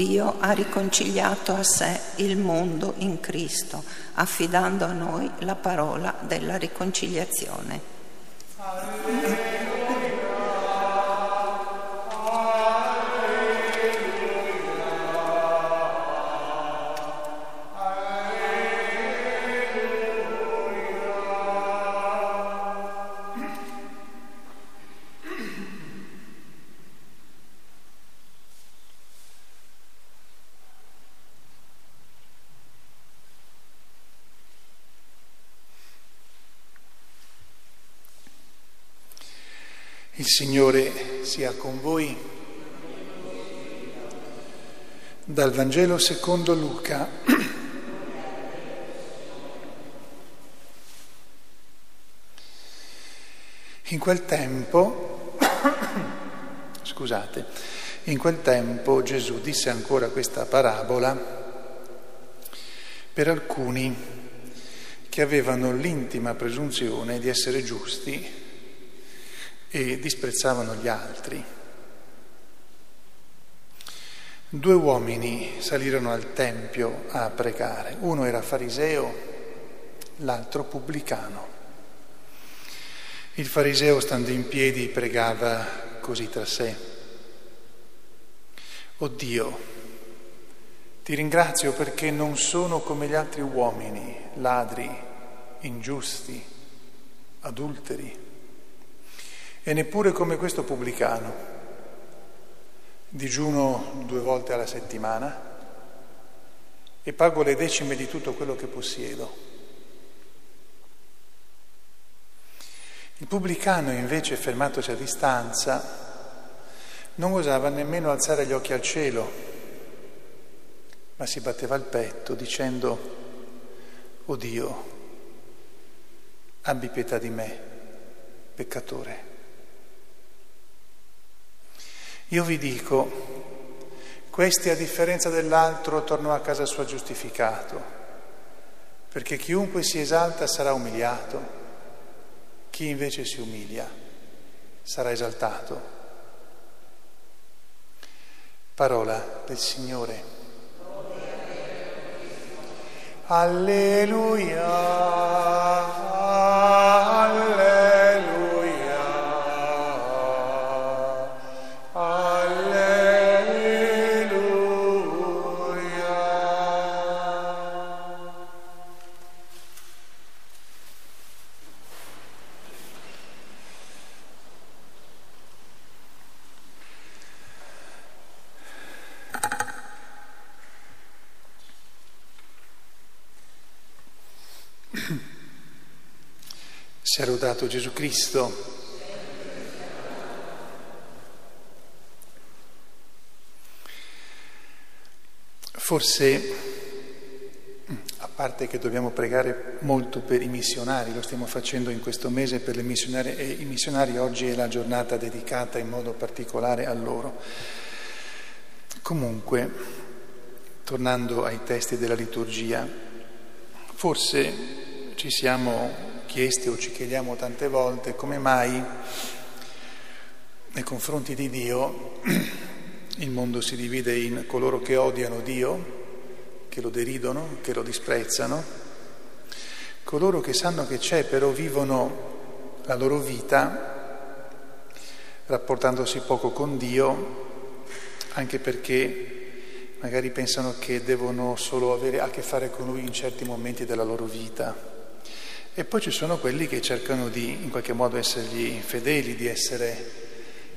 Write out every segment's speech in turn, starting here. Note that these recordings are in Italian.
Dio ha riconciliato a sé il mondo in Cristo, affidando a noi la parola della riconciliazione. Il Signore sia con voi. Dal Vangelo secondo Luca. In quel tempo, scusate, in quel tempo Gesù disse ancora questa parabola per alcuni che avevano l'intima presunzione di essere giusti e disprezzavano gli altri. Due uomini salirono al Tempio a pregare, uno era fariseo, l'altro pubblicano. Il fariseo stando in piedi pregava così tra sé. O Dio, ti ringrazio perché non sono come gli altri uomini, ladri, ingiusti, adulteri e neppure come questo pubblicano. Digiuno due volte alla settimana e pago le decime di tutto quello che possiedo. Il pubblicano invece, fermatosi a distanza, non osava nemmeno alzare gli occhi al cielo, ma si batteva il petto dicendo, O Dio, abbi pietà di me, peccatore. Io vi dico, questi a differenza dell'altro tornò a casa sua giustificato, perché chiunque si esalta sarà umiliato, chi invece si umilia sarà esaltato. Parola del Signore. Alleluia. Sia rodato Gesù Cristo. Forse, a parte che dobbiamo pregare molto per i missionari, lo stiamo facendo in questo mese per le missionarie e i missionari, oggi è la giornata dedicata in modo particolare a loro. Comunque, tornando ai testi della liturgia, forse ci siamo chiesti o ci chiediamo tante volte come mai nei confronti di Dio il mondo si divide in coloro che odiano Dio, che lo deridono, che lo disprezzano, coloro che sanno che c'è però vivono la loro vita rapportandosi poco con Dio, anche perché magari pensano che devono solo avere a che fare con Lui in certi momenti della loro vita. E poi ci sono quelli che cercano di in qualche modo essergli fedeli, di essere,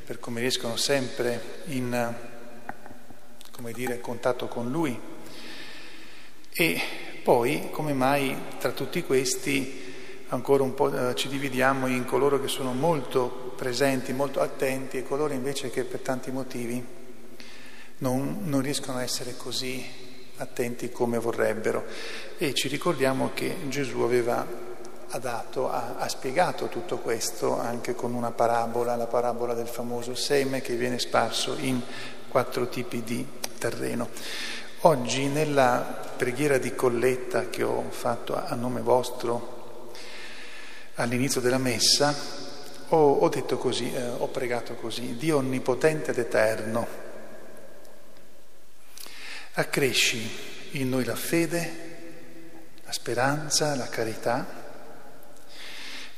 per come riescono, sempre in dire, contatto con Lui. E poi, come mai tra tutti questi ancora un po' eh, ci dividiamo in coloro che sono molto presenti, molto attenti e coloro invece che per tanti motivi non, non riescono a essere così attenti come vorrebbero. E ci ricordiamo che Gesù aveva ha, dato, ha, ha spiegato tutto questo anche con una parabola, la parabola del famoso seme che viene sparso in quattro tipi di terreno. Oggi nella preghiera di colletta che ho fatto a nome vostro all'inizio della messa, ho, ho detto così, eh, ho pregato così, Dio onnipotente ed eterno, Accresci in noi la fede, la speranza, la carità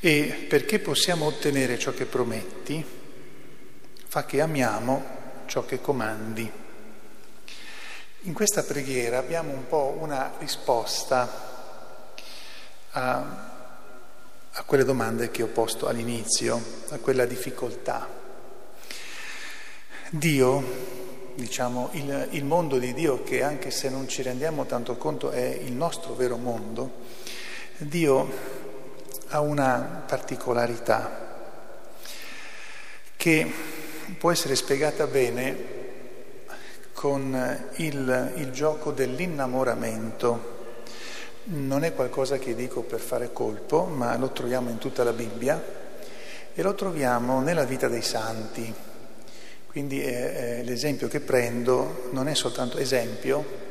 e perché possiamo ottenere ciò che prometti, fa che amiamo ciò che comandi. In questa preghiera abbiamo un po' una risposta a, a quelle domande che ho posto all'inizio, a quella difficoltà. Dio, diciamo, il, il mondo di Dio, che anche se non ci rendiamo tanto conto è il nostro vero mondo, Dio ha una particolarità che può essere spiegata bene con il, il gioco dell'innamoramento. Non è qualcosa che dico per fare colpo, ma lo troviamo in tutta la Bibbia e lo troviamo nella vita dei santi. Quindi eh, l'esempio che prendo non è soltanto esempio,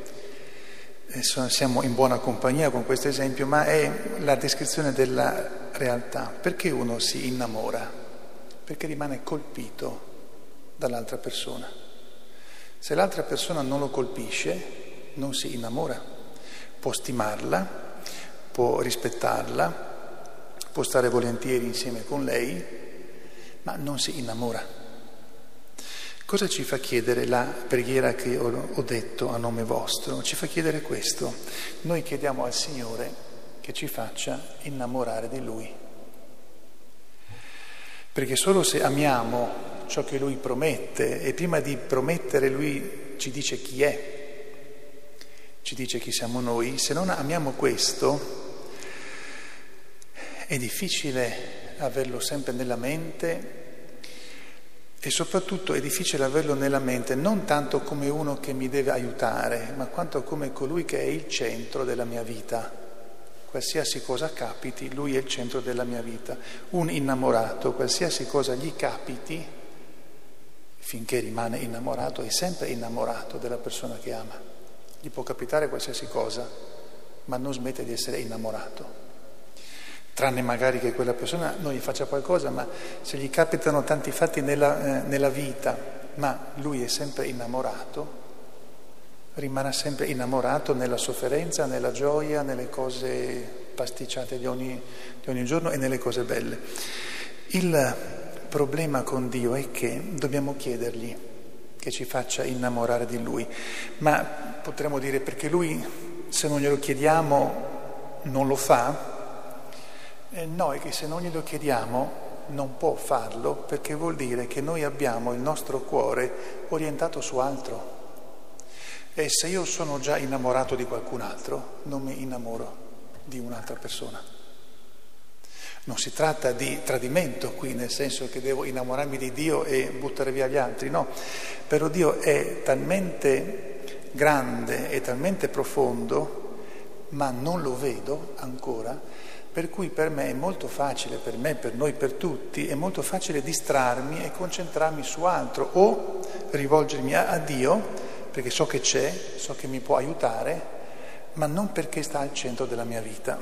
siamo in buona compagnia con questo esempio, ma è la descrizione della realtà. Perché uno si innamora? Perché rimane colpito dall'altra persona. Se l'altra persona non lo colpisce, non si innamora. Può stimarla, può rispettarla, può stare volentieri insieme con lei, ma non si innamora. Cosa ci fa chiedere la preghiera che ho, detto a nome vostro? Ci fa chiedere questo. Noi chiediamo al Signore che ci faccia innamorare di Lui. Perché solo se amiamo ciò che lui promette e prima di promettere lui ci dice chi è, ci dice chi siamo noi, se non amiamo questo è difficile averlo sempre nella mente e soprattutto è difficile averlo nella mente non tanto come uno che mi deve aiutare, ma quanto come colui che è il centro della mia vita. Qualsiasi cosa capiti, lui è il centro della mia vita. Un innamorato, qualsiasi cosa gli capiti, finché rimane innamorato, è sempre innamorato della persona che ama. Gli può capitare qualsiasi cosa, ma non smette di essere innamorato. Tranne magari che quella persona non gli faccia qualcosa, ma se gli capitano tanti fatti nella, eh, nella vita, ma lui è sempre innamorato, rimarrà sempre innamorato nella sofferenza, nella gioia, nelle cose pasticciate di ogni, di ogni giorno e nelle cose belle. Il problema con Dio è che dobbiamo chiedergli che ci faccia innamorare di Lui, ma potremmo dire perché Lui, se non glielo chiediamo, non lo fa? No, è che se non glielo chiediamo non può farlo perché vuol dire che noi abbiamo il nostro cuore orientato su altro. E se io sono già innamorato di qualcun altro, non mi innamoro di un'altra persona. Non si tratta di tradimento qui, nel senso che devo innamorarmi di Dio e buttare via gli altri, no. Però Dio è talmente grande e talmente profondo, ma non lo vedo ancora, per cui per me è molto facile, per me, per noi, per tutti, è molto facile distrarmi e concentrarmi su altro o rivolgermi a, a Dio, perché so che c'è, so che mi può aiutare, ma non perché sta al centro della mia vita.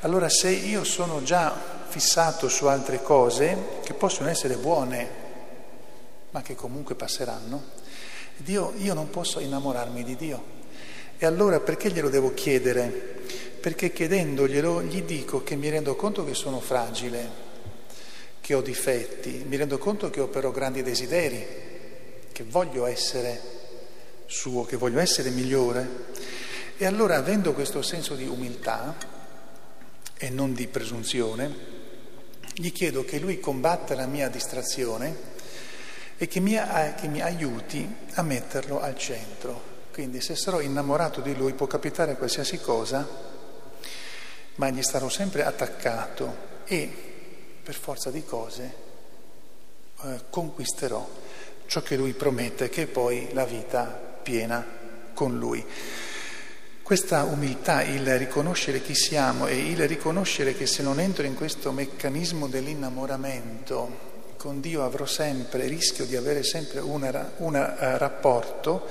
Allora se io sono già fissato su altre cose che possono essere buone, ma che comunque passeranno, Dio, io non posso innamorarmi di Dio. E allora perché glielo devo chiedere? Perché chiedendoglielo gli dico che mi rendo conto che sono fragile, che ho difetti, mi rendo conto che ho però grandi desideri, che voglio essere suo, che voglio essere migliore. E allora avendo questo senso di umiltà, e non di presunzione, gli chiedo che lui combatta la mia distrazione e che mi, che mi aiuti a metterlo al centro. Quindi se sarò innamorato di lui può capitare qualsiasi cosa, ma gli starò sempre attaccato e per forza di cose eh, conquisterò ciò che lui promette, che è poi la vita piena con lui. Questa umiltà, il riconoscere chi siamo e il riconoscere che se non entro in questo meccanismo dell'innamoramento con Dio avrò sempre, rischio di avere sempre un uh, rapporto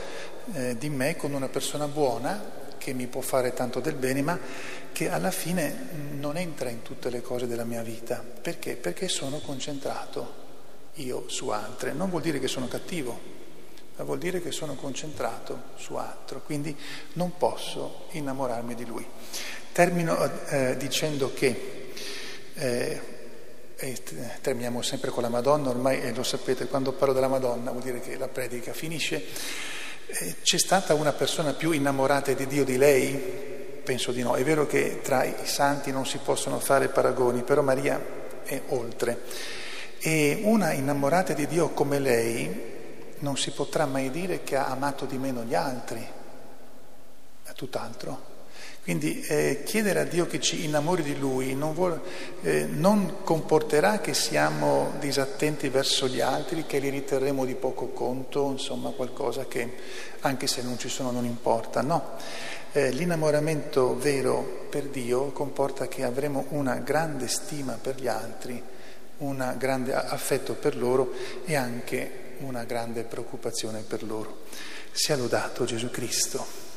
eh, di me con una persona buona che mi può fare tanto del bene, ma che alla fine non entra in tutte le cose della mia vita. Perché? Perché sono concentrato io su altre. Non vuol dire che sono cattivo, vuol dire che sono concentrato su altro, quindi non posso innamorarmi di lui. Termino eh, dicendo che, eh, e terminiamo sempre con la Madonna, ormai eh, lo sapete, quando parlo della Madonna vuol dire che la predica finisce, eh, c'è stata una persona più innamorata di Dio di lei? Penso di no. È vero che tra i santi non si possono fare paragoni, però Maria è oltre. E una innamorata di Dio come lei non si potrà mai dire che ha amato di meno gli altri, è tutt'altro. Quindi eh, chiedere a Dio che ci innamori di Lui non, vuole, eh, non, comporterà che siamo disattenti verso gli altri, che li riterremo di poco conto, insomma qualcosa che anche se non ci sono non importa. No, eh, l'innamoramento vero per Dio comporta che avremo una grande stima per gli altri, un grande affetto per loro e anche una grande preoccupazione per loro. Sia lodato Gesù Cristo.